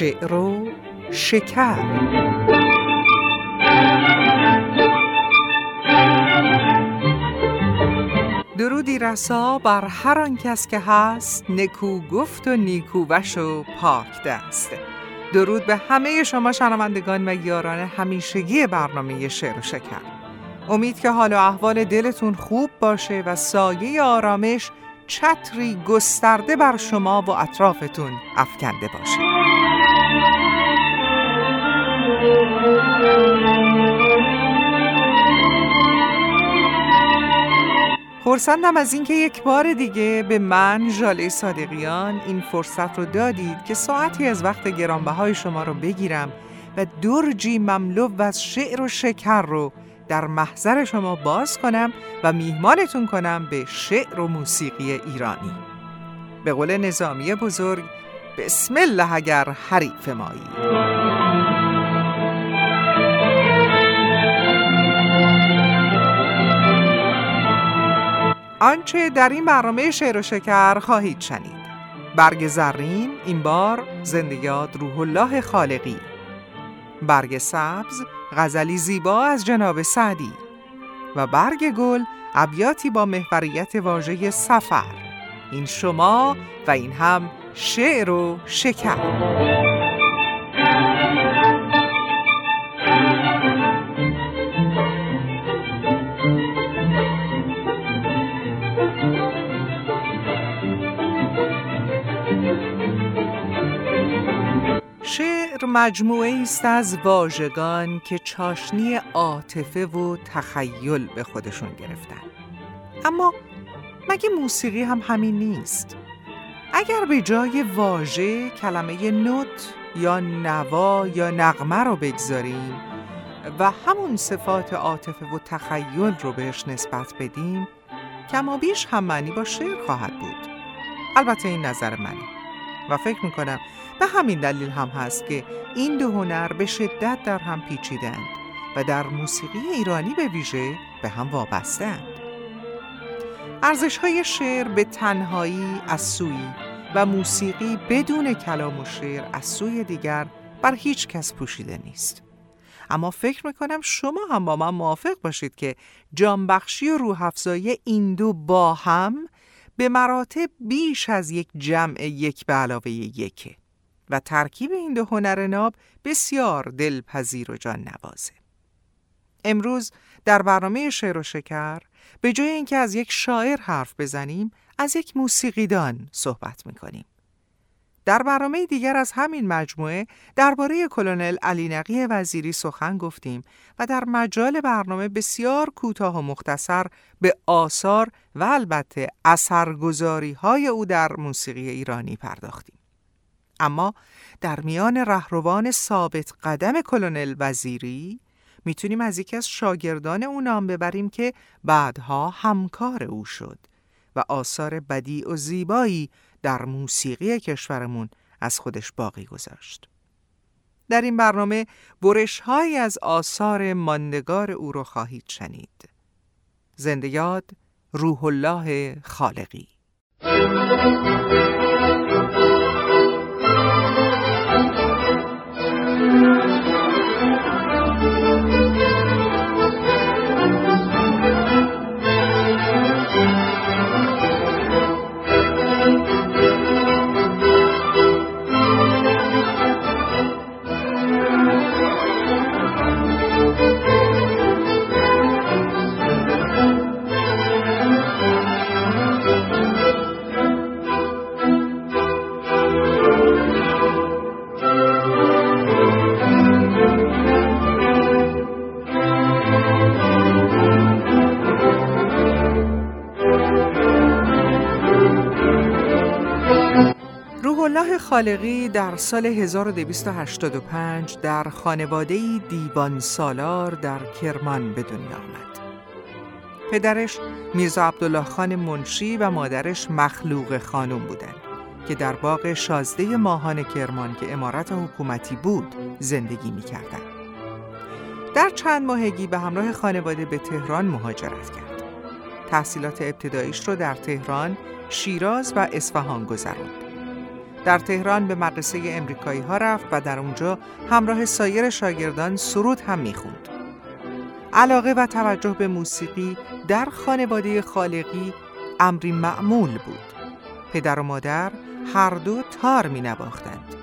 شعر و شکر. درودی رسا بر هر آن کس که هست نکو گفت و نیکووش و پاک دست. درود به همه شما شنوندگان و یاران همیشگی برنامه شعر و شکر. امید که حال و احوال دلتون خوب باشه و سایه آرامش چتری گسترده بر شما و اطرافتون افکنده باشه. خورسندم از اینکه یک بار دیگه به من ژاله صادقیان این فرصت رو دادید که ساعتی از وقت گرانبهای شما رو بگیرم و درجی مملو از شعر و شکر رو در محضر شما باز کنم و میهمانتون کنم به شعر و موسیقی ایرانی. به قول نظامی بزرگ بسم الله اگر حریف مایی. آنچه در این برنامه شعر و شکر خواهید شنید. برگ زرین این بار زندگیات روح الله خالقی. برگ سبز غزلی زیبا از جناب سعدی و برگ گل ابیاتی با محوریت واژه سفر. این شما و این هم شعر و شکر. شعر مجموعه است از واژگان که چاشنی عاطفه و تخیل به خودشون گرفتن. اما مگه موسیقی هم همین نیست؟ اگر به جای واژه کلمه نوت یا نوا یا نغمه رو بگذاریم و همون صفات عاطفه و تخیل رو بهش نسبت بدیم کما بیش هم معنی با شعر خواهد بود. البته این نظر منه. و فکر می‌کنم به همین دلیل هم هست که این دو هنر به شدت در هم پیچیدند و در موسیقی ایرانی به ویژه به هم وابستند. ارزش های شعر به تنهایی از سوی و موسیقی بدون کلام و شعر از سوی دیگر بر هیچ کس پوشیده نیست. اما فکر می‌کنم شما هم با من موافق باشید که جانبخشی و روح این دو با هم به مراتب بیش از یک جمع یک به علاوه یکه. و ترکیب این دو هنر ناب بسیار دلپذیر و جان نوازه. امروز در برنامه شعر و شکر به جای اینکه از یک شاعر حرف بزنیم از یک موسیقیدان صحبت می‌کنیم. در برنامه دیگر از همین مجموعه درباره کلونل علی نقی وزیری سخن گفتیم و در مجال برنامه بسیار کوتاه و مختصر به آثار و البته اثرگذاری های او در موسیقی ایرانی پرداختیم. اما در میان رهروان ثابت قدم کلونل وزیری می‌تونیم از یکی از شاگردان او نام ببریم که بعدها همکار او شد و آثار بدی و زیبایی در موسیقی کشورمون از خودش باقی گذاشت. در این برنامه برش از آثار ماندگار او رو خواهید شنید. زنده یاد روح الله خالقی الله خالقی در سال 1285 در خانواده دیوان سالار در کرمان به دنیا آمد. پدرش میرزا عبدالله خان منشی و مادرش مخلوق خانم بودند که در باغ شازده ماهان کرمان که امارت حکومتی بود زندگی می کردن. در چند ماهگی به همراه خانواده به تهران مهاجرت کرد. تحصیلات ابتداییش رو در تهران، شیراز و اصفهان گذراند. در تهران به مدرسه امریکایی ها رفت و در اونجا همراه سایر شاگردان سرود هم می‌خوند. علاقه و توجه به موسیقی در خانواده خالقی امری معمول بود. پدر و مادر هر دو تار می نباختند.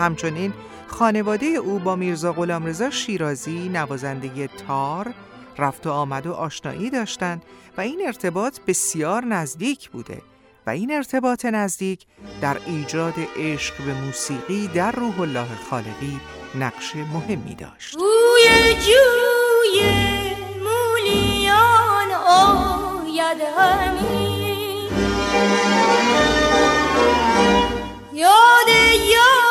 همچنین خانواده او با میرزا غلامرضا شیرازی نوازنده تار رفت و آمد و آشنایی داشتند و این ارتباط بسیار نزدیک بوده و این ارتباط نزدیک در ایجاد عشق به موسیقی در روح الله خالقی نقش مهمی داشت. روی جوی مولیان آید یاد یار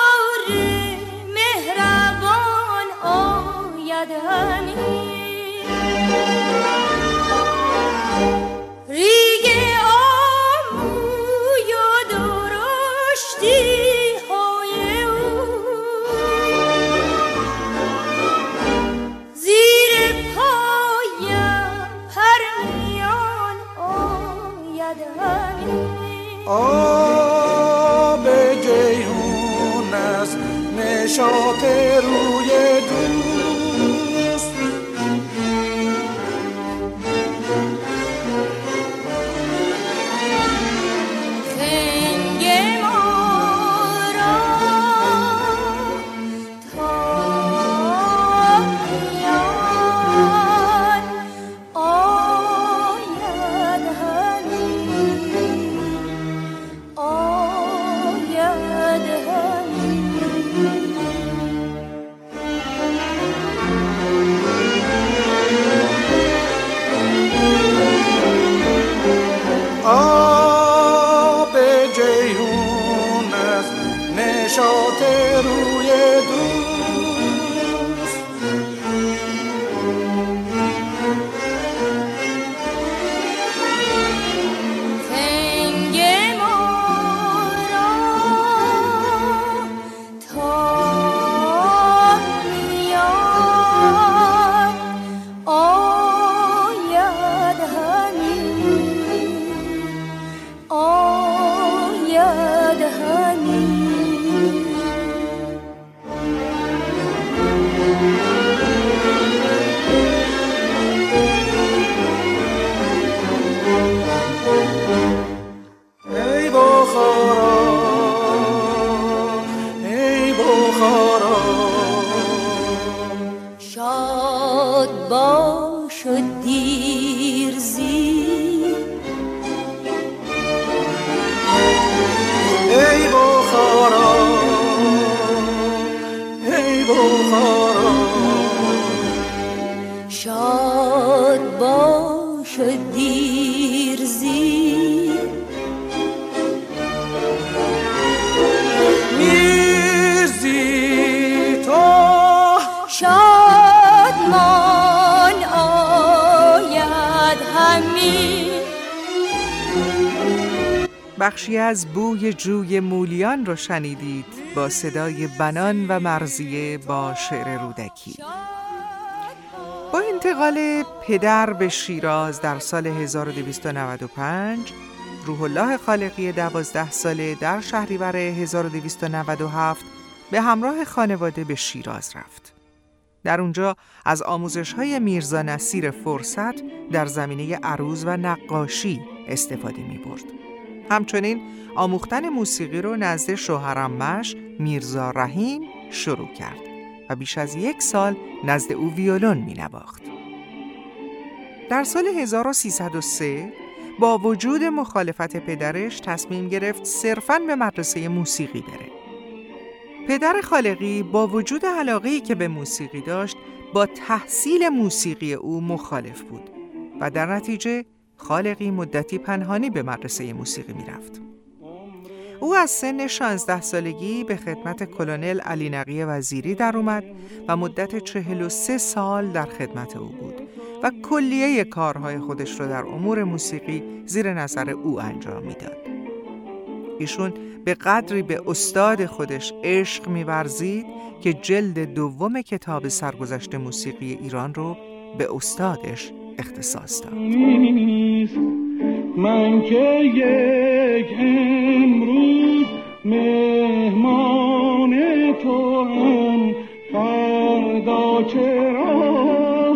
از بوی جوی مولیان رو شنیدید با صدای بنان و مرزیه با شعر رودکی با انتقال پدر به شیراز در سال 1295 روح الله خالقی دوازده ساله در شهریور 1297 به همراه خانواده به شیراز رفت. در اونجا از آموزش های میرزا نصیر فرصت در زمینه عروض و نقاشی استفاده می برد. همچنین آموختن موسیقی رو نزد شوهرمش میرزا رحیم شروع کرد و بیش از یک سال نزد او ویولون می نواخت. در سال 1303 با وجود مخالفت پدرش تصمیم گرفت صرفاً به مدرسه موسیقی بره. پدر خالقی با وجود علاقه‌ای که به موسیقی داشت با تحصیل موسیقی او مخالف بود و در نتیجه خالقی مدتی پنهانی به مدرسه موسیقی می‌رفت. او از سن 16 سالگی به خدمت کلونل علی نقی وزیری در اومد و مدت 43 سال در خدمت او بود و کلیه کارهای خودش را در امور موسیقی زیر نظر او انجام می‌داد. ایشون به قدری به استاد خودش عشق میورزید که جلد دوم کتاب سرگذشت موسیقی ایران رو به استادش اختصاص داد. من که یک امروز مهمان تو هم فردا چرا؟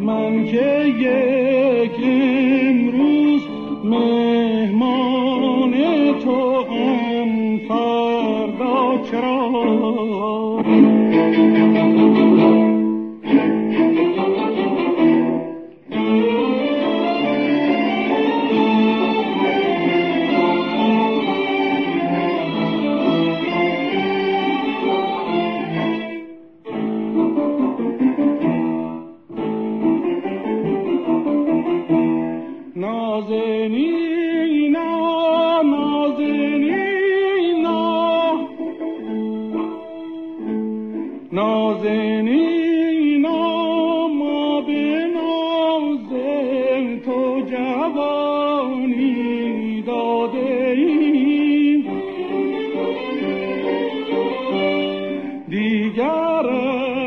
من که یک امروز مهمان تو هم فردا چرا؟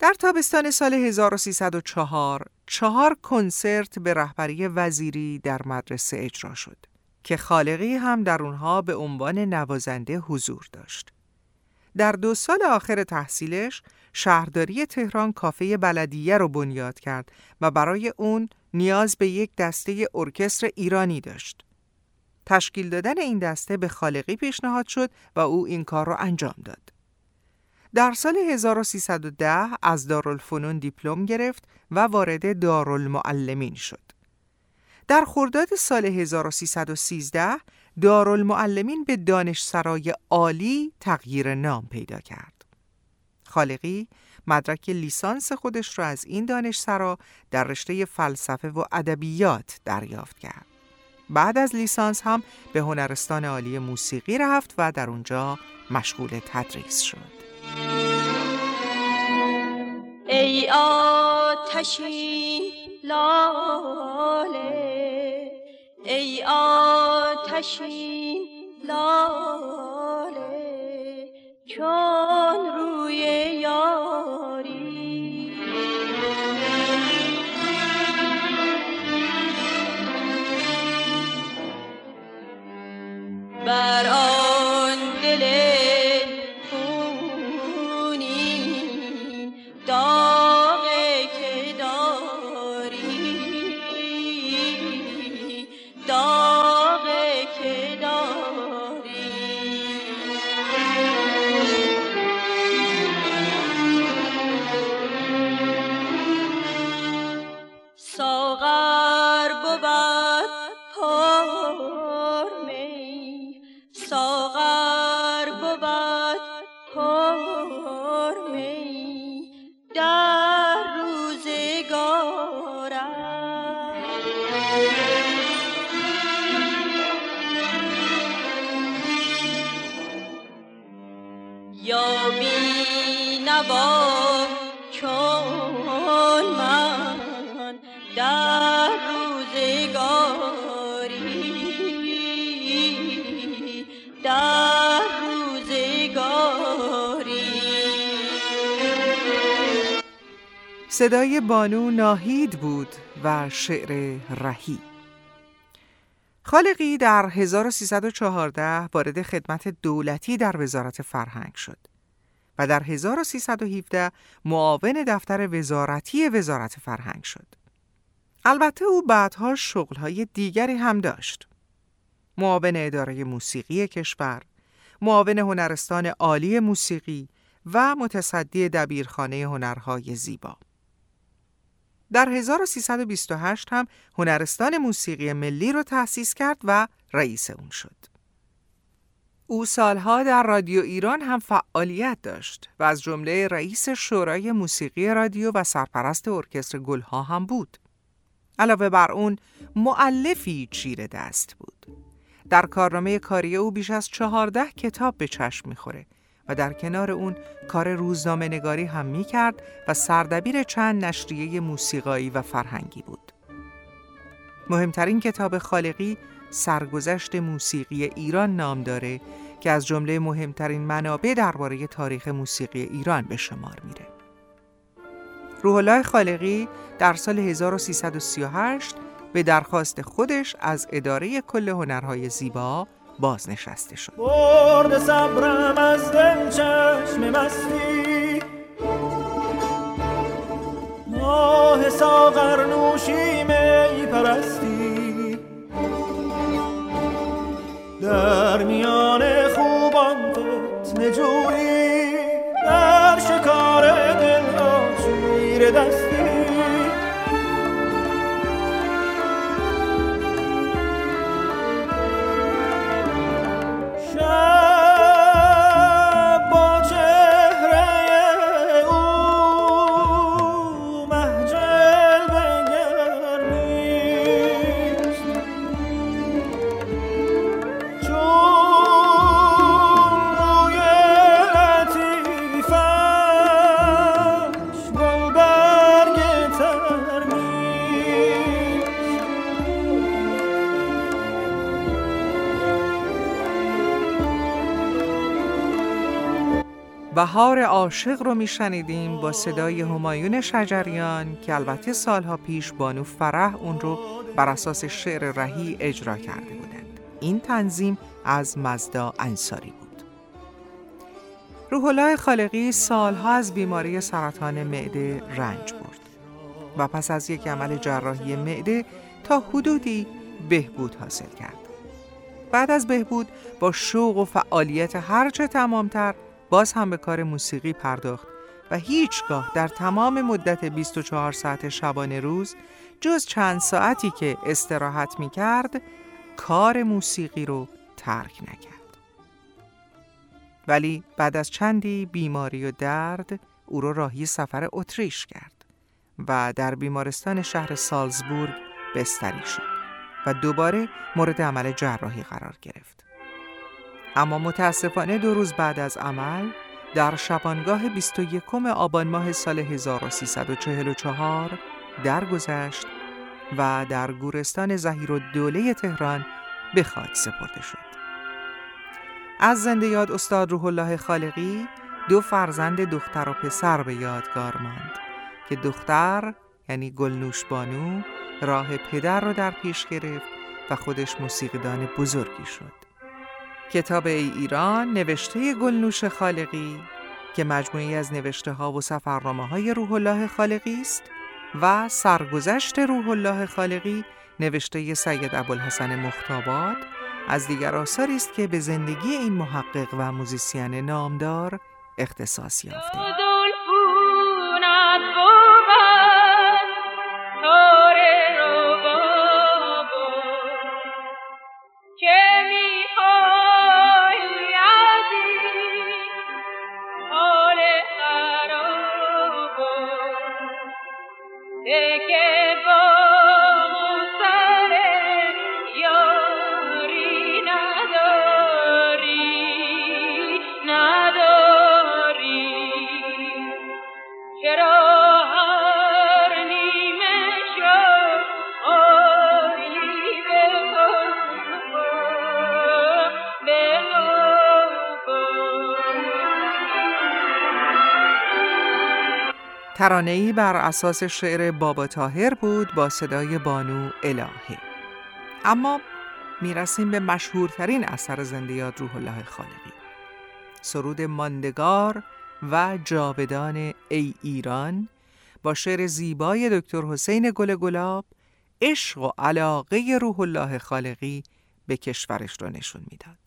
در تابستان سال 1304 چهار کنسرت به رهبری وزیری در مدرسه اجرا شد که خالقی هم در اونها به عنوان نوازنده حضور داشت. در دو سال آخر تحصیلش شهرداری تهران کافه بلدیه رو بنیاد کرد و برای اون نیاز به یک دسته ارکستر ایرانی داشت. تشکیل دادن این دسته به خالقی پیشنهاد شد و او این کار را انجام داد. در سال 1310 از دارالفنون دیپلم گرفت و وارد دارالمعلمین شد. در خرداد سال 1313 دارالمعلمین به دانشسرای عالی تغییر نام پیدا کرد. خالقی مدرک لیسانس خودش را از این دانشسرا در رشته فلسفه و ادبیات دریافت کرد. بعد از لیسانس هم به هنرستان عالی موسیقی رفت و در اونجا مشغول تدریس شد ای آتشین لاله ای آتشین لاله چون روی یاری. بر بانو ناهید بود و شعر رهی خالقی در 1314 وارد خدمت دولتی در وزارت فرهنگ شد و در 1317 معاون دفتر وزارتی وزارت فرهنگ شد. البته او بعدها شغلهای دیگری هم داشت. معاون اداره موسیقی کشور، معاون هنرستان عالی موسیقی و متصدی دبیرخانه هنرهای زیبا. در 1328 هم هنرستان موسیقی ملی را تأسیس کرد و رئیس اون شد. او سالها در رادیو ایران هم فعالیت داشت و از جمله رئیس شورای موسیقی رادیو و سرپرست ارکستر گلها هم بود. علاوه بر اون معلفی چیره دست بود. در کارنامه کاری او بیش از چهارده کتاب به چشم می‌خوره و در کنار اون کار روزنامه نگاری هم می کرد و سردبیر چند نشریه موسیقایی و فرهنگی بود. مهمترین کتاب خالقی سرگذشت موسیقی ایران نام داره که از جمله مهمترین منابع درباره تاریخ موسیقی ایران به شمار میره. روح الله خالقی در سال 1338 به درخواست خودش از اداره کل هنرهای زیبا بازنشسته شد. برد صبرم از دل چشم مستی. ماه ساغر نوشی می پرستی. در میان خوبان فتنه جویی در شکار دل چیر دستی. بهار عاشق رو میشنیدیم با صدای همایون شجریان که البته سالها پیش بانو فرح اون رو بر اساس شعر رهی اجرا کرده بودند. این تنظیم از مزدا انصاری بود. روح الله خالقی سالها از بیماری سرطان معده رنج برد و پس از یک عمل جراحی معده تا حدودی بهبود حاصل کرد. بعد از بهبود با شوق و فعالیت هرچه تمامتر باز هم به کار موسیقی پرداخت و هیچگاه در تمام مدت 24 ساعت شبانه روز جز چند ساعتی که استراحت می کرد کار موسیقی رو ترک نکرد. ولی بعد از چندی بیماری و درد او را راهی سفر اتریش کرد و در بیمارستان شهر سالزبورگ بستری شد و دوباره مورد عمل جراحی قرار گرفت. اما متاسفانه دو روز بعد از عمل در شبانگاه 21 آبان ماه سال 1344 درگذشت و در گورستان زهیر دوله تهران به خاک سپرده شد. از زنده یاد استاد روح الله خالقی دو فرزند دختر و پسر به یادگار ماند که دختر یعنی گلنوش بانو راه پدر را در پیش گرفت و خودش موسیقیدان بزرگی شد. کتاب ای ایران نوشته گلنوش خالقی که مجموعی از نوشته ها و سفرنامه های روح الله خالقی است و سرگذشت روح الله خالقی نوشته سید ابوالحسن مختابات از دیگر آثاری است که به زندگی این محقق و موزیسین نامدار اختصاص یافته. که با ترانه‌ای بر اساس شعر بابا تاهر بود با صدای بانو الهه اما می‌رسیم به مشهورترین اثر زنده یاد روح الله خالقی. سرود ماندگار و جاودان ای ایران با شعر زیبای دکتر حسین گل گلاب عشق و علاقه روح الله خالقی به کشورش رو نشون می‌داد.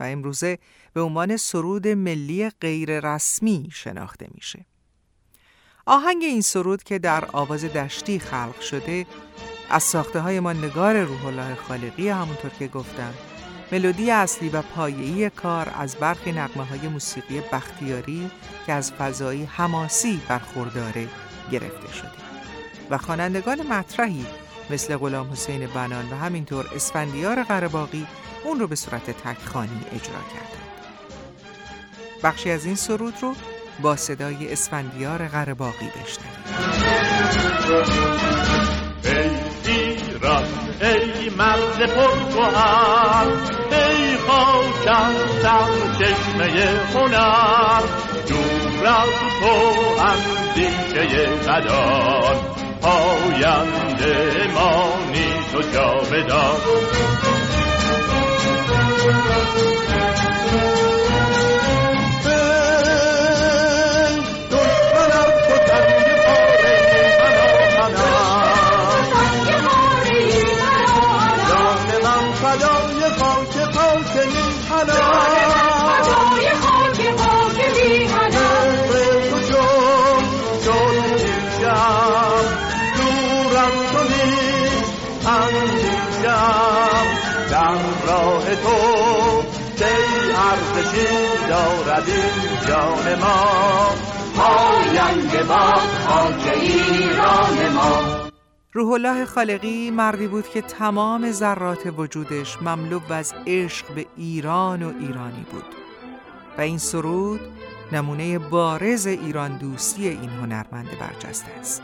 و امروزه به عنوان سرود ملی غیر رسمی شناخته میشه. آهنگ این سرود که در آواز دشتی خلق شده از ساخته های ماندگار روح الله خالقی همونطور که گفتم ملودی اصلی و پایه‌ای کار از برخی نغمه های موسیقی بختیاری که از فضایی حماسی برخورداره گرفته شده و خوانندگان مطرحی مثل غلام حسین بنان و همینطور اسفندیار قرباقی اون رو به صورت تکخانی اجرا کردند. بخشی از این سرود رو با صدای اسفندیار قرباقی بشنویم. ای ایران ای مرد پرگوهر ای خاکم در چشمه هنر دور از تو اندیشه قدار پاینده مانی تو جاودان این جان ما. پاینده با خاک ایران ما. روح الله خالقی مردی بود که تمام ذرات وجودش مملو از عشق به ایران و ایرانی بود. و این سرود نمونه بارز ایران دوستی این هنرمند برجسته است.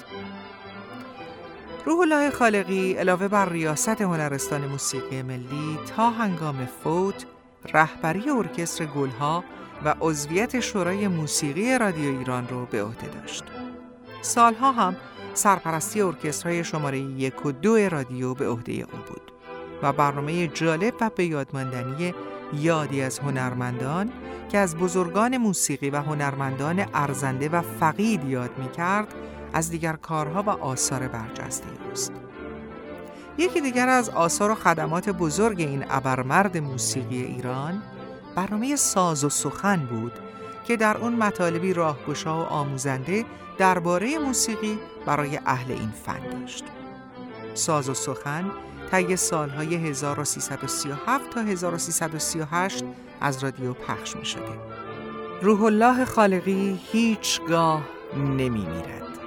روح الله خالقی علاوه بر ریاست هنرستان موسیقی ملی تا هنگام فوت رهبری ارکستر گلها و عضویت شورای موسیقی رادیو ایران رو به عهده داشت. سالها هم سرپرستی ارکسترهای شماره یک و دو رادیو به عهده او بود و برنامه جالب و به یادماندنی یادی از هنرمندان که از بزرگان موسیقی و هنرمندان ارزنده و فقید یاد می کرد از دیگر کارها و آثار برجسته اوست. یکی دیگر از آثار و خدمات بزرگ این ابرمرد موسیقی ایران برنامه ساز و سخن بود که در اون مطالبی راهگشا و آموزنده درباره موسیقی برای اهل این فن داشت. ساز و سخن طی سالهای 1337 تا 1338 از رادیو پخش می شده. روح الله خالقی هیچگاه نمی میرد.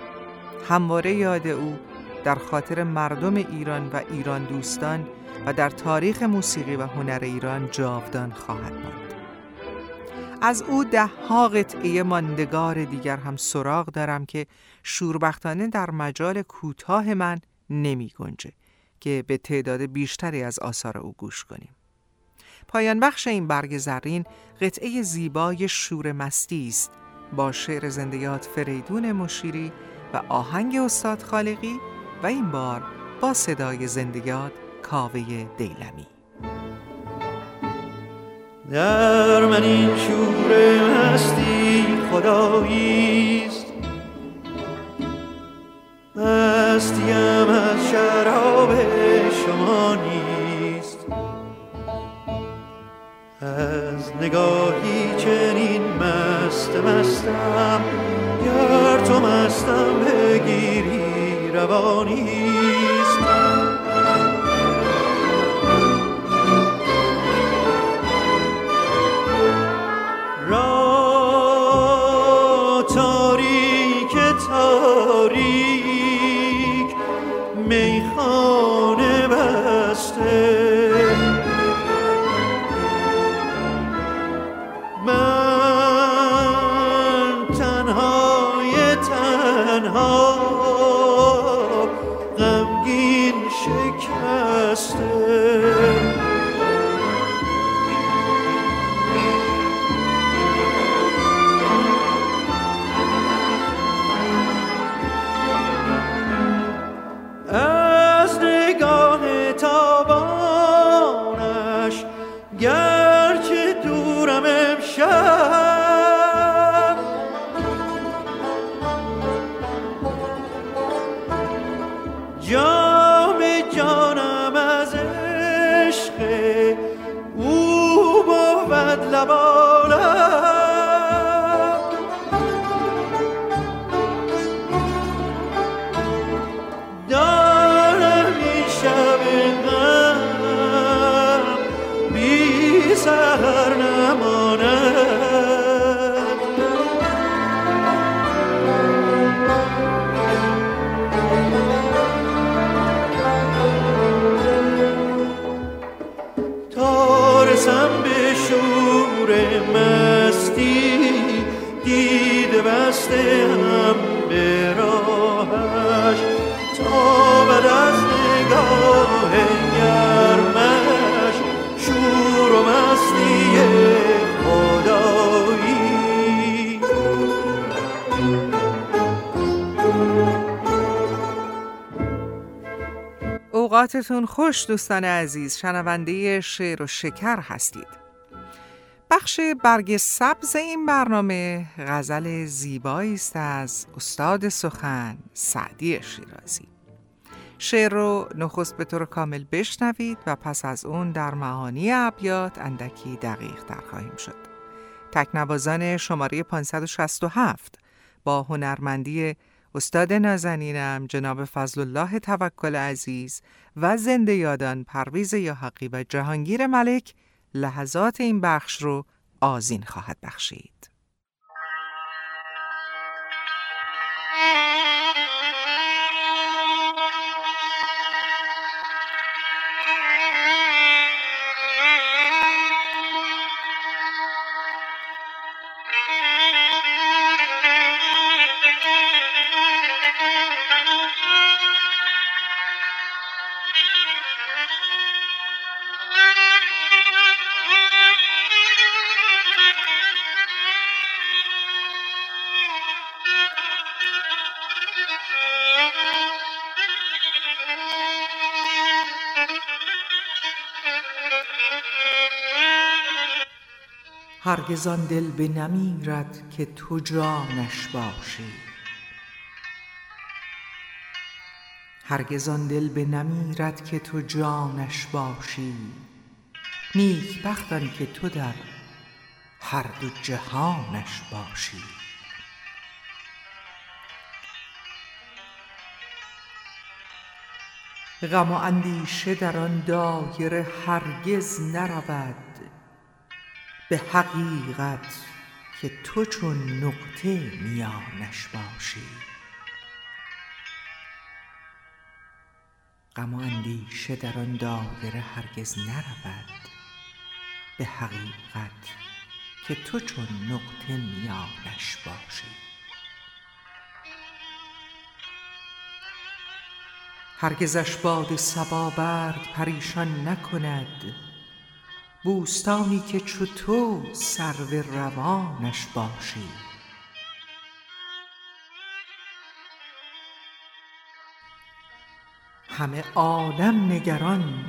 همواره یاد او در خاطر مردم ایران و ایران دوستان و در تاریخ موسیقی و هنر ایران جاودان خواهد ماند. از او ده ها قطعه ماندگار دیگر هم سراغ دارم که شوربختانه در مجال کوتاه من نمی گنجه که به تعداد بیشتری از آثار او گوش کنیم. پایان بخش این برگ زرین قطعه زیبای شور مستی است با شعر زندیات فریدون مشیری و آهنگ استاد خالقی و این بار با صدای زندیات کاوه دیلمی در من این شور مستی خداییست مستیم از شراب شما نیست. از نگاهی چنین مست مستم گر تو مستم بگیری روانیست Yeah. اوقاتتون خوش دوستان عزیز. شنونده شعر و شکر هستید. بخش برگ سبز این برنامه غزل زیبایی است از استاد سخن سعدی شیرازی. شعر رو نخست به طور کامل بشنوید و پس از اون در معانی ابیات اندکی دقیق در خواهیم شد. تکنوازان شماره 567 با هنرمندی استاد نازنینم جناب فضل الله توکل عزیز و زنده یادان پرویز یاحقی و جهانگیر ملک لحظات این بخش رو آزین خواهد بخشید. هرگز آن دل بنمیرد که تو جانش باشی. هرگز آن دل بنمیرد که تو جانش باشی. نیک بخت آن که تو در هر دو جهانش باشی. غم و اندیشه در آن دایره هرگز نرود به حقیقت که تو چون نقطه میانش باشی. غم و اندیشه در آن دایره هرگز نرود به حقیقت که تو چون نقطه میانش باشی. هرگزش باد صبا برد پریشان نکند بوستانی که چو تو سرو روانش باشی. همه عالم نگران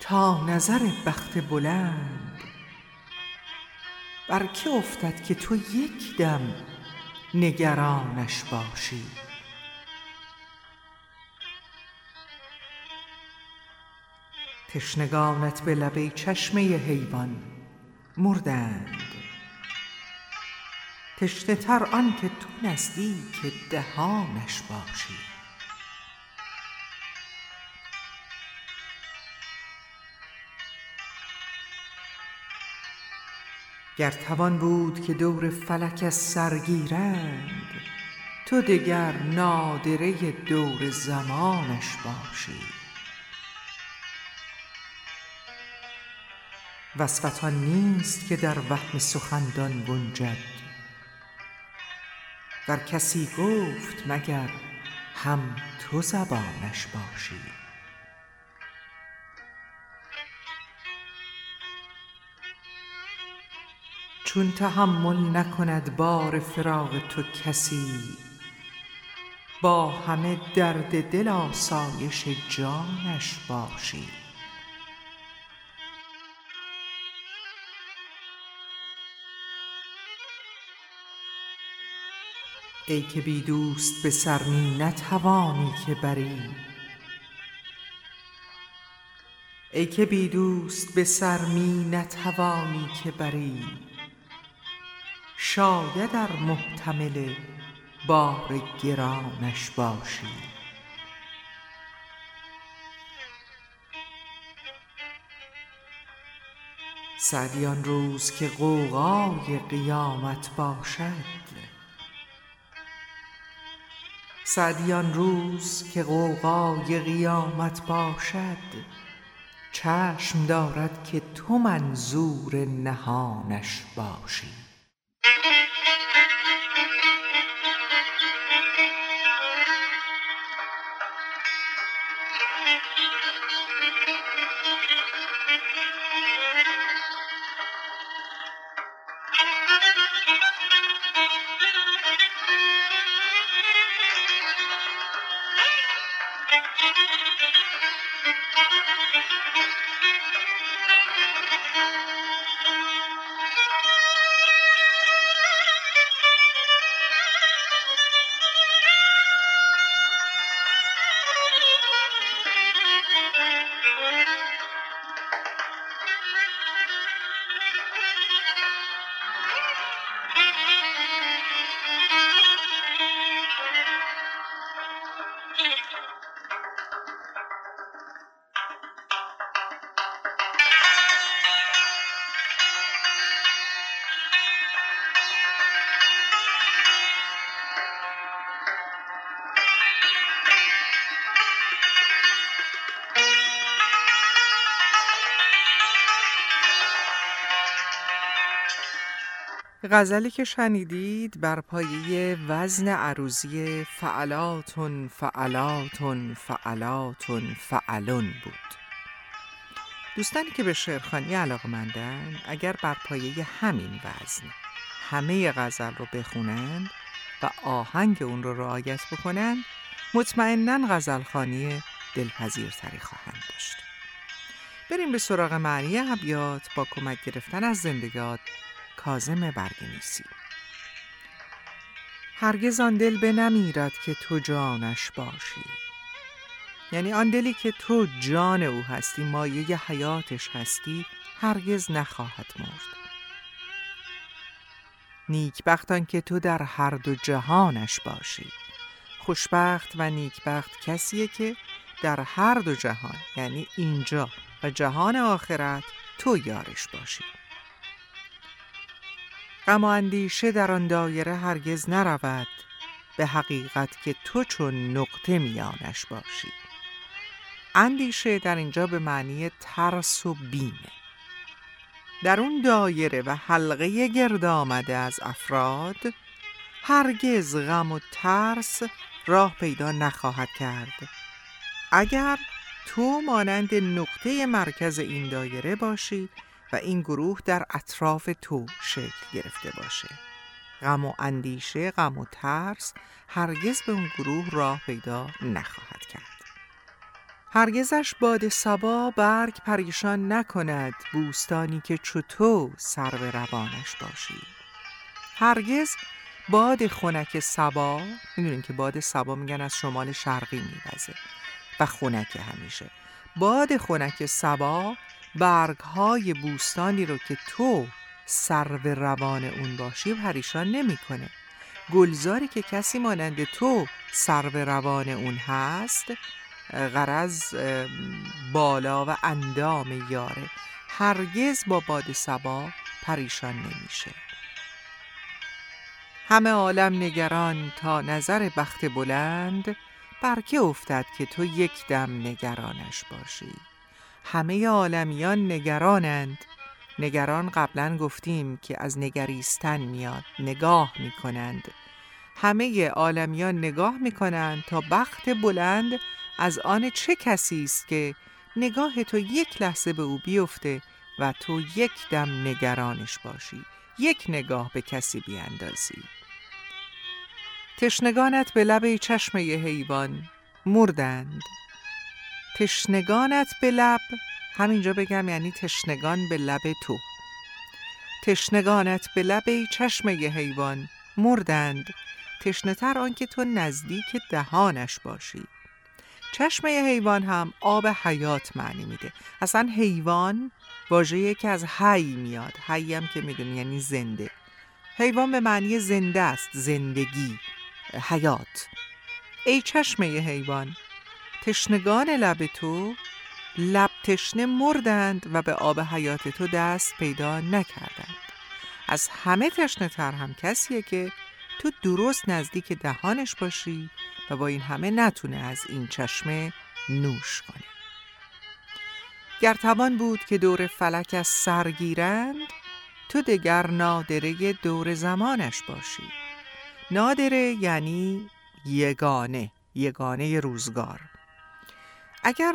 تا نظر بخت بلند. بر که افتد که تو یک دم نگرانش باشی. تشنگانت به لبه چشمه حیوان مردند. تشنه تر آن که تو نزدیک دهانش باشی. گر توان بود که دور فلک از سر گیرند تو دگر نادره دور زمانش باشی. وصفت نیست که در وهم سخندان گنجد. ور کسی گفت مگر هم تو زبانش باشی؟ چون تحمل نکند بار فراق تو کسی با همه درد دل آسایش جانش باشی. ای که بی دوست به سر می نتوانی که بری. ای که بی دوست به سر می نتوانی که بری. شاید ار محتمل بار گرانش باشی. سعدی آن روز که غوغای قیامت باشد سعدی روز که غوغای قیامت باشد چشم دارد که تو منظور نهانش باشی. غزلی که شنیدید بر پایه وزن عروضی فعلاتون فعلاتون فعلاتون فعلون بود. دوستانی که به شعرخانی علاقمندن اگر بر پایه همین وزن همه غزل رو بخونند و آهنگ اون رو رعایت بکنند مطمئنا غزلخانی دلپذیرتری خواهند داشت. بریم به سراغ معنی ابیات با کمک گرفتن از زندگیات کازم برگنیسی. هرگز آن دل بنمیرد که تو جانش باشی. یعنی آن دلی که تو جان او هستی مایه حیاتش هستی هرگز نخواهد مرد. نیکبختان که تو در هر دو جهانش باشی. خوشبخت و نیکبخت کسیه که در هر دو جهان یعنی اینجا و جهان آخرت تو یارش باشی. غم و اندیشه در آن دایره هرگز نرود به حقیقت که تو چون نقطه میانش باشی. اندیشه در اینجا به معنی ترس و بیمه در اون دایره و حلقه گرد آمده از افراد هرگز غم و ترس راه پیدا نخواهد کرد. اگر تو مانند نقطه مرکز این دایره باشی و این گروه در اطراف تو شکل گرفته باشه. غم و اندیشه، غم و ترس هرگز به اون گروه راه پیدا نخواهد کرد. هرگزش باد سبا برگ پریشان نکند بوستانی که چطو سر به روانش باشی. هرگز باد خنک سبا می‌دونین که باد سبا میگن از شمال شرقی میوزه و خنک همیشه. باد خنک سبا برگهای بوستانی رو که تو سر به روان اون باشی پریشان نمی‌کنه. گلزاری که کسی مانند تو سر به روان اون هست غرض بالا و اندام یاره. هرگز با باد سبا پریشان نمیشه. همه عالم نگران تا نظر بخت بلند برکه افتد که تو یک دم نگرانش باشی. همه عالمیان نگرانند. نگران قبلا گفتیم که از نگریستن میاد نگاه می‌کنند. همه عالمیان نگاه می‌کنند تا بخت بلند از آن چه کسی است که نگاه تو یک لحظه به او بیفته و تو یک دم نگرانش باشی. یک نگاه به کسی بیاندازی تشنگانت به لب چشم حیوان مردند. تشنگانت به لب. همینجا بگم یعنی تشنگان به لب تو. تشنگانت به لب چشم حیوان. مردند. تشنهتر آنکه تو نزدیک دهانش باشی. چشمه حیوان هم آب حیات معنی میده. اصلا حیوان واژه که از حی میاد. حی هم که می‌دونی یعنی زنده. حیوان به معنی زنده است. زندگی. حیات. ای چشمه حیوان. تشنگان لب تو لب تشنه مردند و به آب حیات تو دست پیدا نکردند. از همه تشنه تر هم کسیه که تو درست نزدیک دهانش باشی و با این همه نتونه از این چشمه نوش کنه. گر توان بود که دور فلک از سر گیرند تو دگر نادره دور زمانش باشی. نادره یعنی یگانه یگانه روزگار. اگر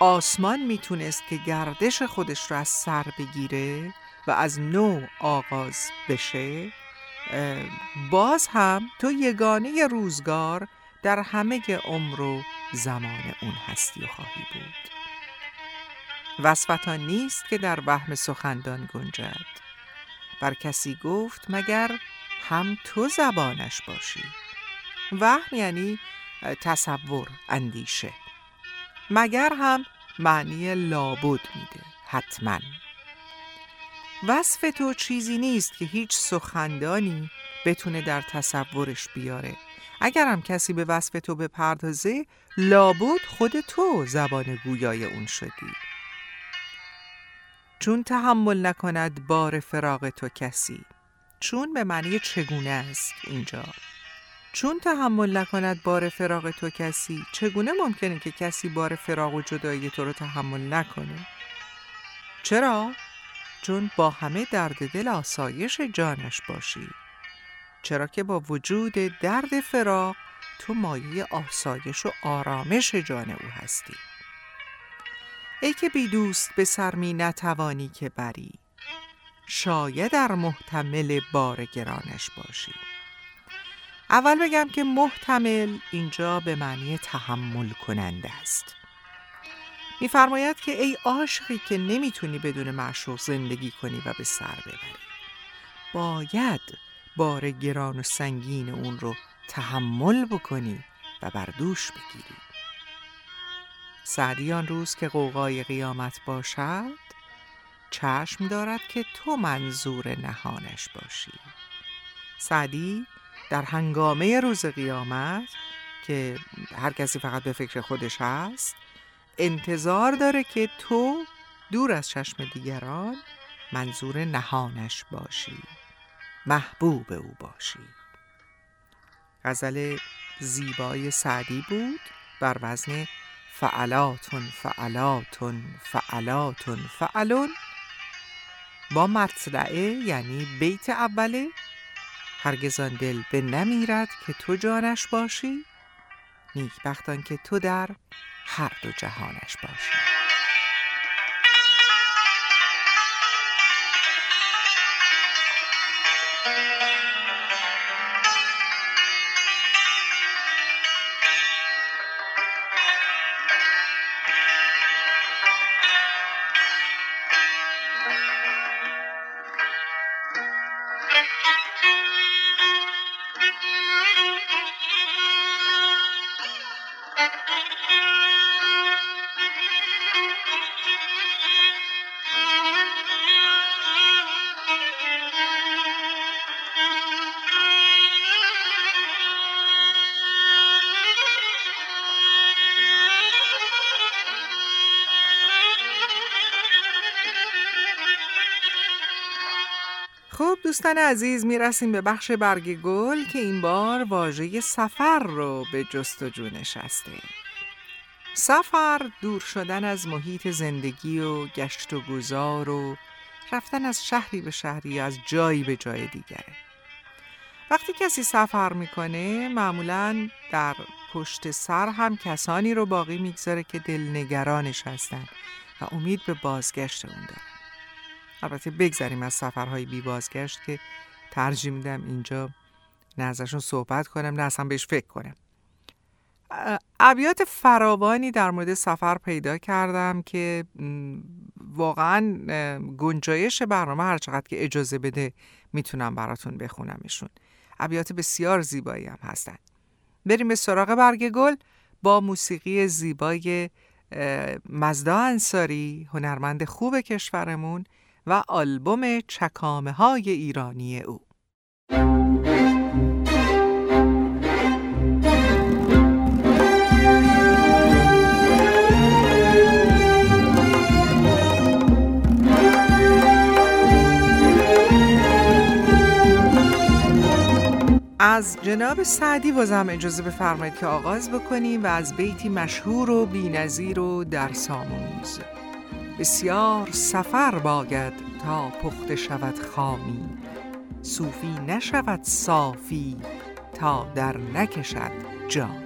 آسمان می‌تونست که گردش خودش رو از سر بگیره و از نو آغاز بشه باز هم تو یگانه روزگار در همه عمر و زمان اون هستی و خواهی بود. وصفتان نیست که در وهم سخندان گنجد. بر کسی گفت مگر هم تو زبانش باشی. وهم یعنی تصور اندیشه. مگر هم معنی لابد میده حتما. وصف تو چیزی نیست که هیچ سخندانی بتونه در تصورش بیاره. اگر هم کسی به وصف تو بپردازه لابد خود تو زبان گویای اون شدی. چون تحمل نکند بار فراغ تو کسی چون به معنی چگونه است اینجا؟ چون تحمل نکند بار فراغ تو کسی چگونه ممکنه که کسی بار فراغ و جدایی تو رو تحمل نکنه؟ چرا؟ چون با همه درد دل آسایش جانش باشی. چرا که با وجود درد فراق تو مایه آسایش و آرامش جان او هستی. ای که بی دوست به سر می نتوانی که بری شاید در محتمل بار گرانش باشی. اول بگم که محتمل اینجا به معنی تحمل کننده است. میفرماید که ای عاشقی که نمی‌تونی بدون معشوق زندگی کنی و به سر ببری. باید بار گران و سنگین اون رو تحمل بکنی و بر دوش بگیری. سعدی آن روز که قوقای قیامت باشد چشم دارد که تو منظور نهانش باشی. سعدی در هنگامه روز قیامت که هر کسی فقط به فکر خودش هست انتظار داره که تو دور از چشم دیگران منظور نهانش باشی محبوب او باشی. غزل زیبای سعدی بود بر وزن فعلاتون فعلاتون فعلاتون فعلون با مطلعه یعنی بیت اوله هرگزان دل به نمیرد که تو جانش باشی. نیکبختان که تو در هر دو جهانش باشی. دوستان عزیز می‌رسیم به بخش برگ گل که این بار واژه سفر رو به جستجو نشسته سفر دور شدن از محیط زندگی و گشت و گذار و رفتن از شهری به شهری از جایی به جای دیگره. وقتی کسی سفر می‌کنه معمولا در پشت سر هم کسانی رو باقی می‌گذاره که دلنگرانش هستن و امید به بازگشت اون دارن. البته بگذریم از سفرهای بی بازگشت که ترجیح میدم اینجا نه ازشون صحبت کنم نه اصلا بهش فکر کنم. ابیات فراوانی در مورد سفر پیدا کردم که واقعا گنجایش برنامه هر چقدر که اجازه بده می‌تونم براتون بخونمشون. ابیات بسیار زیبایی هم هستن. بریم به سراغ برگ گل با موسیقی زیبای مزدا انصاری هنرمند خوب کشورمون و آلبوم چکامه های ایرانی او. از جناب سعدی بازم اجازه بفرمایید که آغاز بکنیم و از بیتی مشهور و بینظیر و درس آموز بسیار سفر باید تا پخته شود خامی. صوفی نشود صافی تا در نکشد جامی.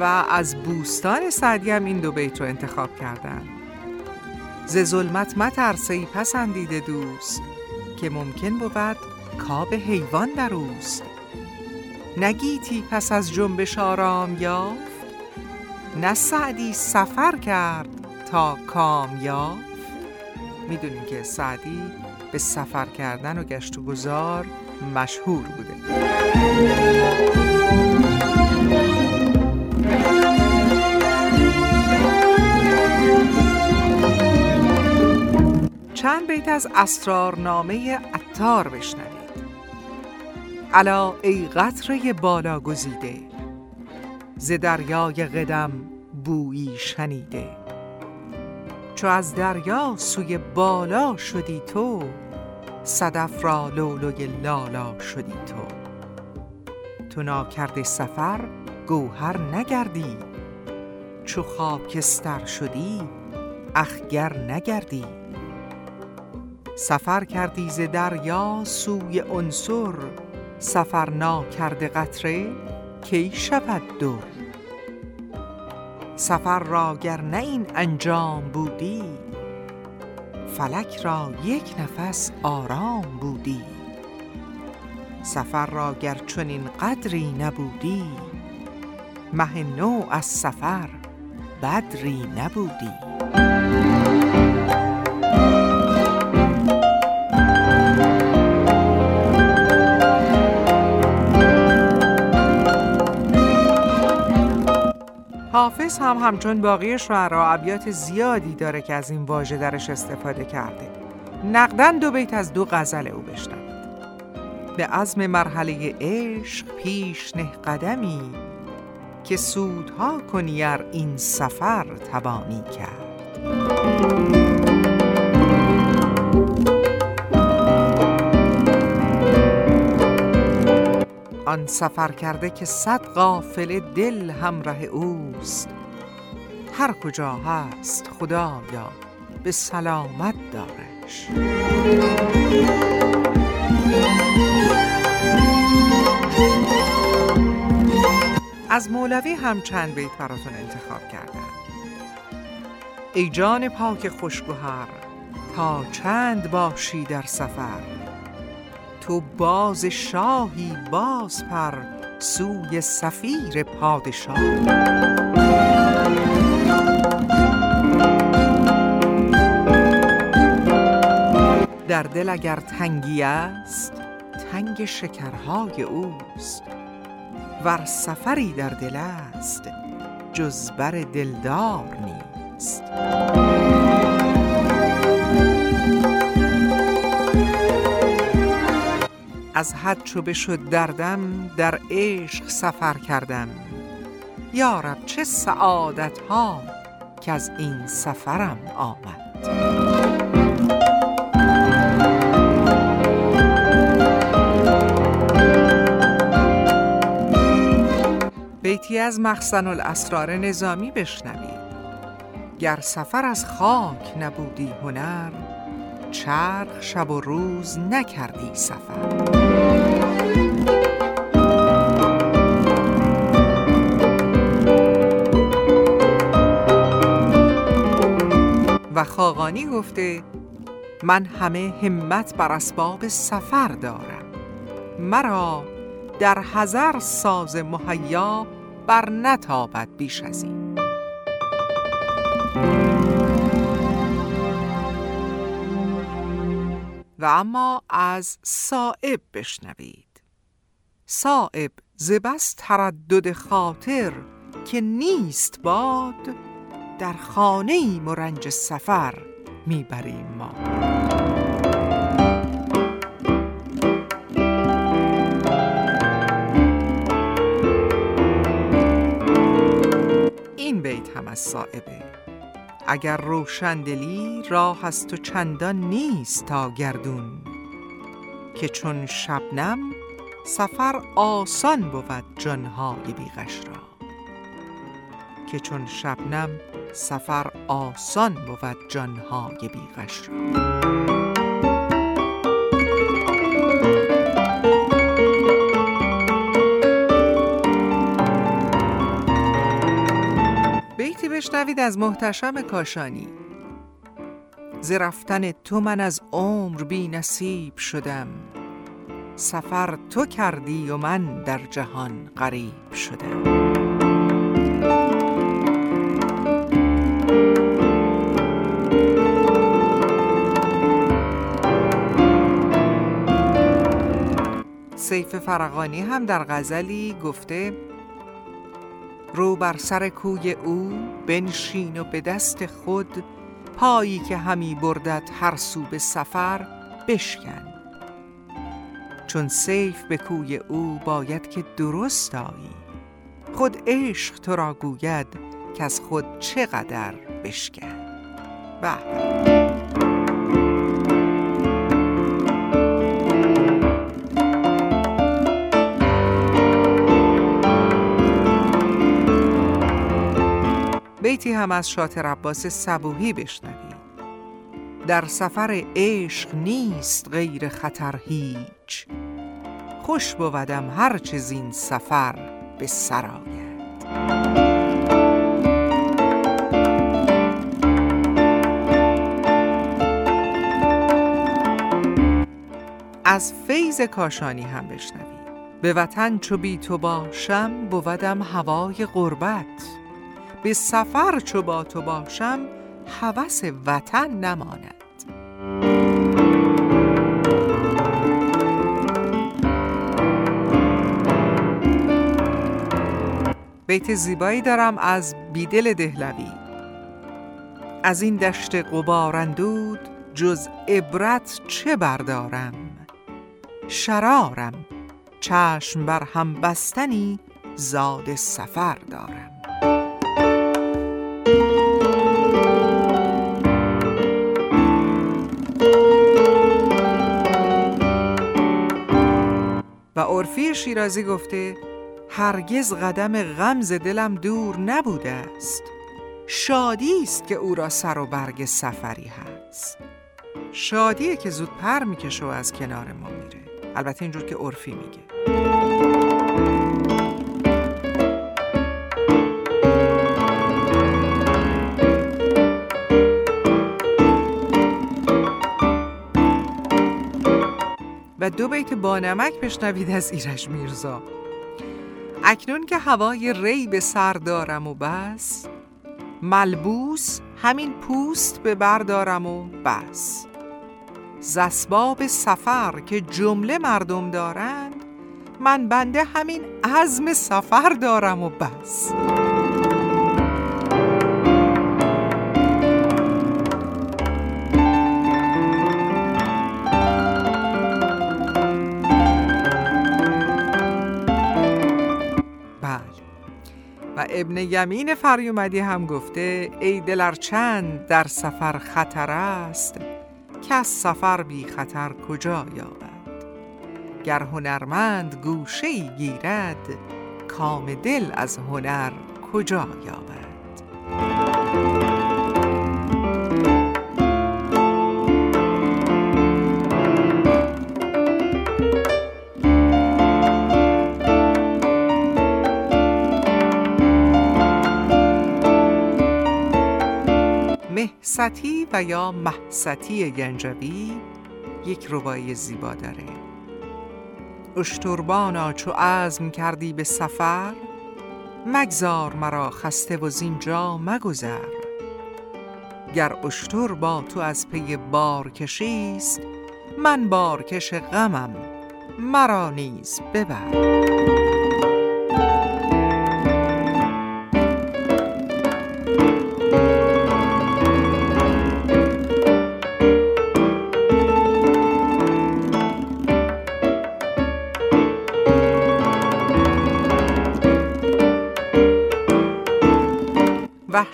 و از بوستان سعدی هم این دو بیت رو انتخاب کردم ز ظلمت مترس ای پسندیده دوست که ممکن بود کاب حیوان در اوست. نگیتی پس از جنبش آرام یافت؟ نه سعدی سفر کرد تا کام یافت؟ می‌دونیم که سعدی به سفر کردن و گشت و گذار مشهور بوده. چند بیت از اسرارنامه عطار بشنوید الا ای قطره بالا گزیده ز دریای قدم بویی شنیده. چو از دریا سوی بالا شدی تو صدف را لولوی لالا شدی تو. تو ناکرد سفر گوهر نگردی چو خاکستر شدی اخگر نگردی. سفر کردی ز دریا سوی عنصر سفر ناکرده قطره کی شود در سفر را گر نه این انجام بودی فلک را یک نفس آرام بودی. سفر را گر چنین قدری نبودی مه نو از سفر بدری نبودی. حافظ هم همچون باقی شعرا ابیات زیادی داره که از این واژه درش استفاده کرده. نقدن دو بیت از دو غزل او بشنوید. به عزم مرحله عشق پیش نه قدمی که سودها کنی ار این سفر توانی کرد. آن سفر کرده که صد قافله دل همراه اوست. هر کجا هست خدایا به سلامت دارش. از مولوی هم چند بیت براتون انتخاب کردم. ای جان پاک خوشگوهر تا چند باشی در سفر؟ تو باز شاهی باز پر سوی سفیر پادشاه. در دل اگر تنگی است تنگ شکرهای اوست. ور سفری در دل است جز بر دلدار نیست. از حد چو بشد دردم در عشق سفر کردم. یارب چه سعادت ها که از این سفرم آمد. بیتی از مخزن الاسرار نظامی بشنوید. گر سفر از خاک نبودی هنر چرخ شب و روز نکردی سفر. و خاقانی گفته من همه همت بر اسباب سفر دارم. مرا در هزار ساز مهیا بر نتابد بیش از این. و اما از صائب بشنوید. صائب ز بس تردد خاطر که نیست باد در خانه ای مرنج سفر می‌بریم ما. این بیت هم از صائبه اگر روشندلی راه از تو چندان نیست تا گردون که چون شبنم سفر آسان بود جانهای بیغش را. که چون شبنم سفر آسان بود جانهای بیغش بیتی بشنوید از محتشم کاشانی. ز رفتن تو من از عمر بی نصیب شدم. سفر تو کردی و من در جهان غریب شدم. سیف فرقانی هم در غزلی گفته رو بر سر کوی او بنشین و به دست خود پایی که همی بردد هر سو به سفر بشکن. چون سیف به کوی او باید که درست آیی خود عشق تو را گوید که از خود چقدر بشکن. به بیتی هم از شاطر عباس صبوهی بشنوید. در سفر عشق نیست غیر خطر هیچ. خوش بودم هر چه این سفر به سرایت از فیض کاشانی هم بشنوید. به وطن چو بی تو باشم بودم هوای غربت. به سفر چو با تو باشم هوس وطن نماند. بیت زیبایی دارم از بیدل دهلوی. از این دشت غبارندود جز عبرت چه بردارم؟ شرارم چشم بر هم بستنی زاد سفر دارم. عرفی شیرازی گفته هرگز قدم غمز دلم دور نبوده است. شادی است که او را سر و برگ سفری هست. شادیه که زود پر می‌کشه و از کنار ما میره. البته اینجور که عرفی میگه. و دو بیت بانمک بشنوید از ایرج میرزا. اکنون که هوای ری به سر دارم و بس ملبوس همین پوست به بردارم و بس. زسباب سفر که جمله مردم دارند من بنده همین عزم سفر دارم و بس. ابن یمین فریومدی هم گفته ای دلر چند در سفر خطر است از سفر بی خطر کجا یابد؟ گر هنرمند گوشه گیرد کام دل از هنر کجا یابد؟ مهستی و یا محستی گنجوی یک ربایی زیبا داره. اشتربانا چو عزم کردی به سفر مگذار مرا خسته و زینجا مگذر. گر اشتر با تو از پی بار کشیست من بارکش غمم مرا نیز ببر.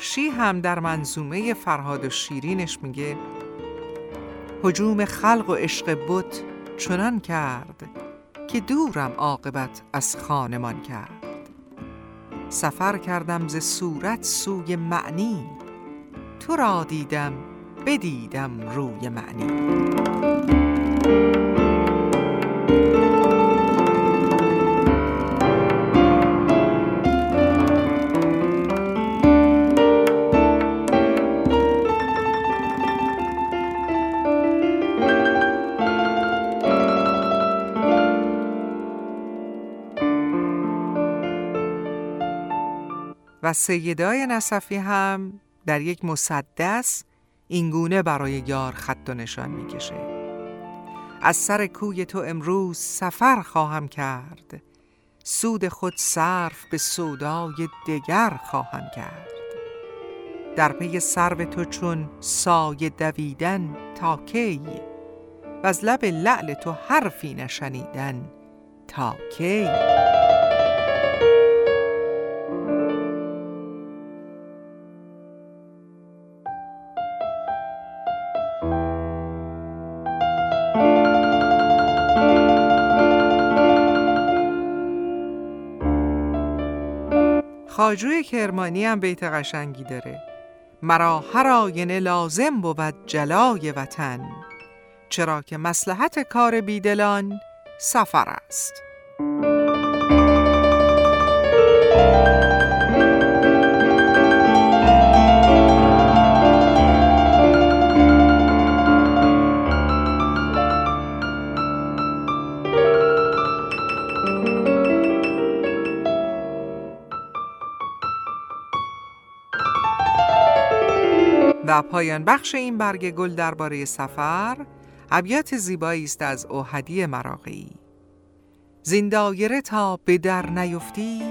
وحشی هم در منظومه فرهاد و شیرینش میگه هجوم خلق و عشق بت چنان کرد که دورم عاقبت از خانمان کرد. سفر کردم ز صورت سوی معنی تو را دیدم بدیدم روی معنی. و سیدای نصفی هم در یک مسدس اینگونه برای یار خط و نشان می‌کشه. از سر کوی تو امروز سفر خواهم کرد. سود خود صرف به سودای دگر خواهم کرد. در پی سرو تو چون سایه دویدن تا کی؟ و از لب لعل تو حرفی نشنیدن تا کی؟ خاجوی کرمانی هم بیت قشنگی داره. مرا هر آینه لازم بود جلای وطن. چرا که مسلحت کار بیدلان سفر است. پایان بخش این برگ گل درباره سفر ابیات زیبایی است از اوهدی مراقعی زین دایره تا به در نیفتی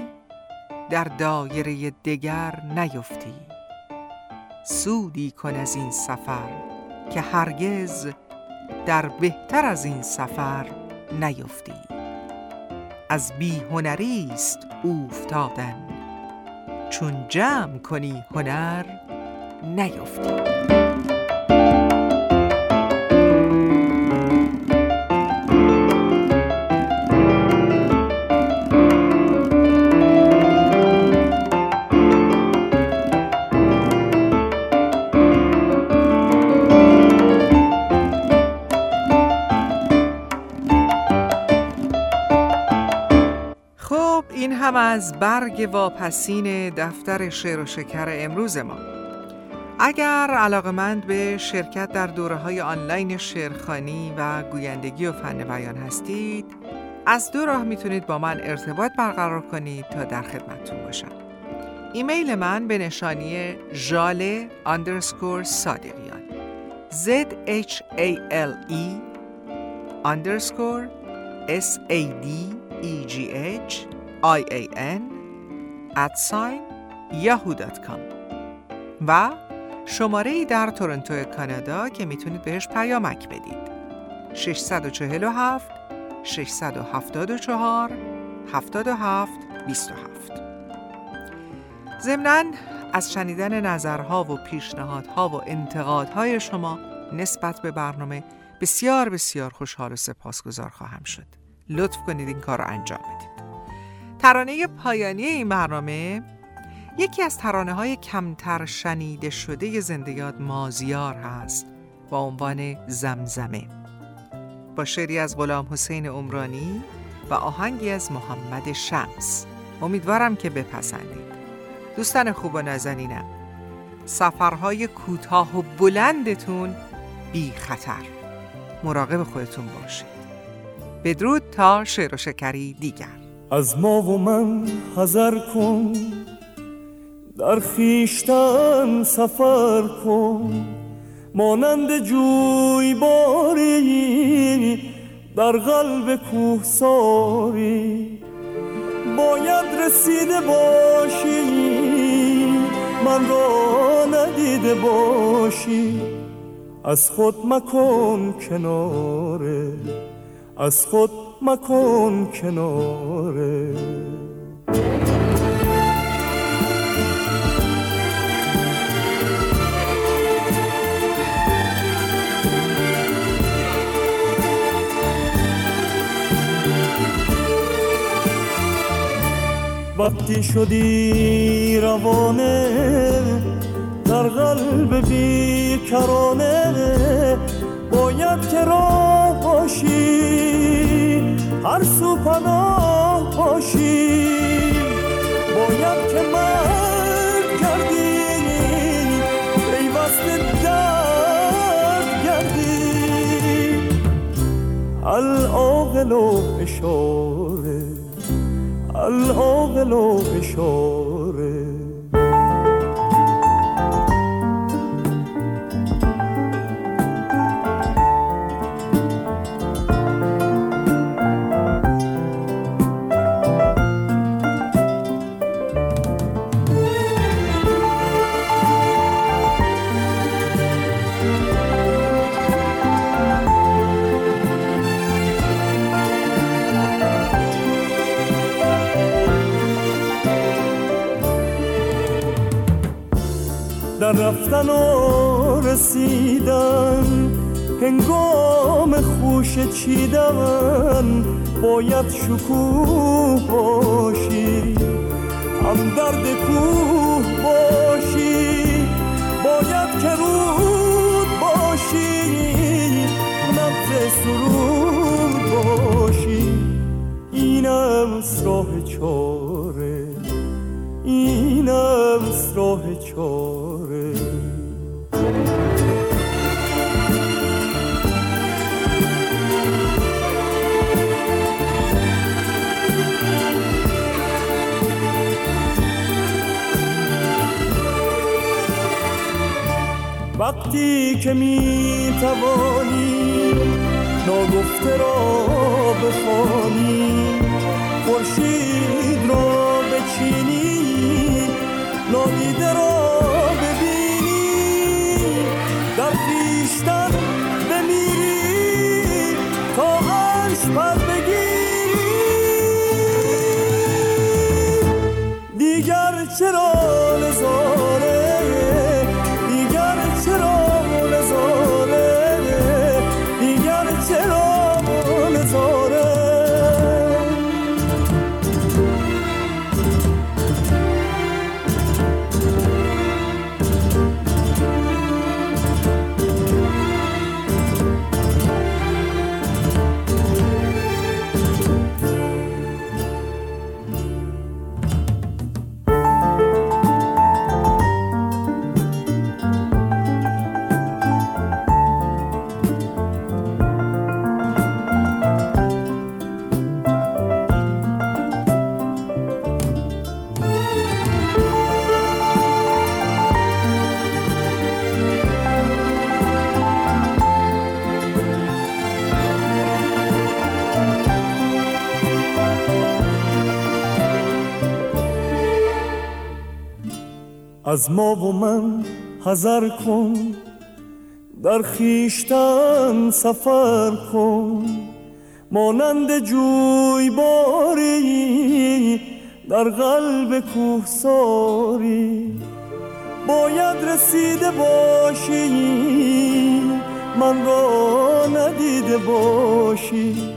در دایره دگر نیفتی. سودی کن از این سفر که هرگز در بهتر از این سفر نیفتی. از بیهنری است اوفتادن. چون جمع کنی هنر نیفتی خب از برگ واپسین دفتر شعر و شکر امروز ما. اگر علاقمند به شرکت در دوره های آنلاین شعرخانی و گویندگی و فن بیان هستید از دو راه می‌تونید با من ارتباط برقرار کنید تا در خدمتتون باشم. ایمیل من به نشانی ژاله اندرسکور صادقیان. Z H A L E S A D E G H I A N at sign yahoo.com و شماره ای در تورنتو کانادا که می‌تونید بهش پیامک بدید. 647 674 77 27 ضمناً از شنیدن نظرها و پیشنهادها و انتقادهای شما نسبت به برنامه بسیار بسیار خوشحال و سپاسگزار خواهم شد. لطف کنید این کار رو انجام بدید. ترانه پایانی این برنامه یکی از ترانه های کمتر شنیده شده زنده یاد مازیار هست با عنوان زمزمه. با شعری از غلام حسین عمرانی و آهنگی از محمد شمس. امیدوارم که بپسندید. دوستان خوب و نازنینم سفرهای کوتاه و بلندتون بی خطر. مراقب خودتون باشید. بدرود تا شعر و شکری دیگر. از ما و من حذر کن. در خیشتن سفر کن. مانند جوی باری در قلب کوه ساری باید رسیده باشی من را ندیده باشی. از خود مکن کناره از خود مکن کناره. وقتی شدی روانه در قلب بیکرانه باید که راه باشی هر سو پناه باشی. باید که مرد گردی پیوست درد گردی العاقل و العاقل و رفتن و رسیدن هنگام خوش چیدن باید شکوه باشی. هم درد کوه باشی باید که رود باشی نبز سرود باشی. اینم راه چاره اینم راه چاره. وقتی که می توانی ناگفته را بخوانی خورشید را بچینی نادیده را ببینی در خیشتن بمیری تا عرش پر بگیری. دیگر چرا از ما و من حذر کن. در خیشتن سفر کن. مانند جوی باری در قلب کوهساری. باید رسیده باشی من را ندیده باشی.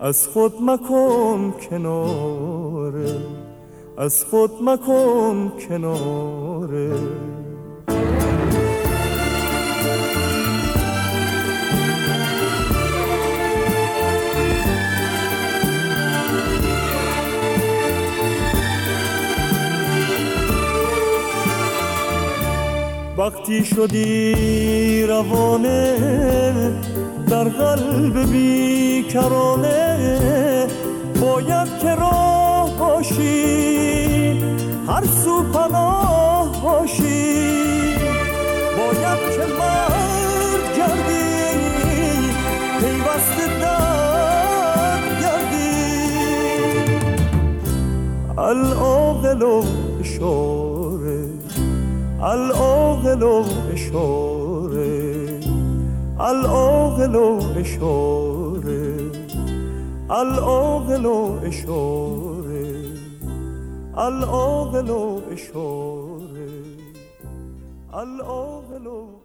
از خود مکن کناره از خود مکن کناره وقتی شدی روانه در قلب بیکرانه باید که باشی هر سو پناه باشی. باید که مرد گردی پیوست در گردی. العاقل و اشاره العاقل و اشاره العاقل و اشاره العاقل و اشاره العاقل اشاره العاقل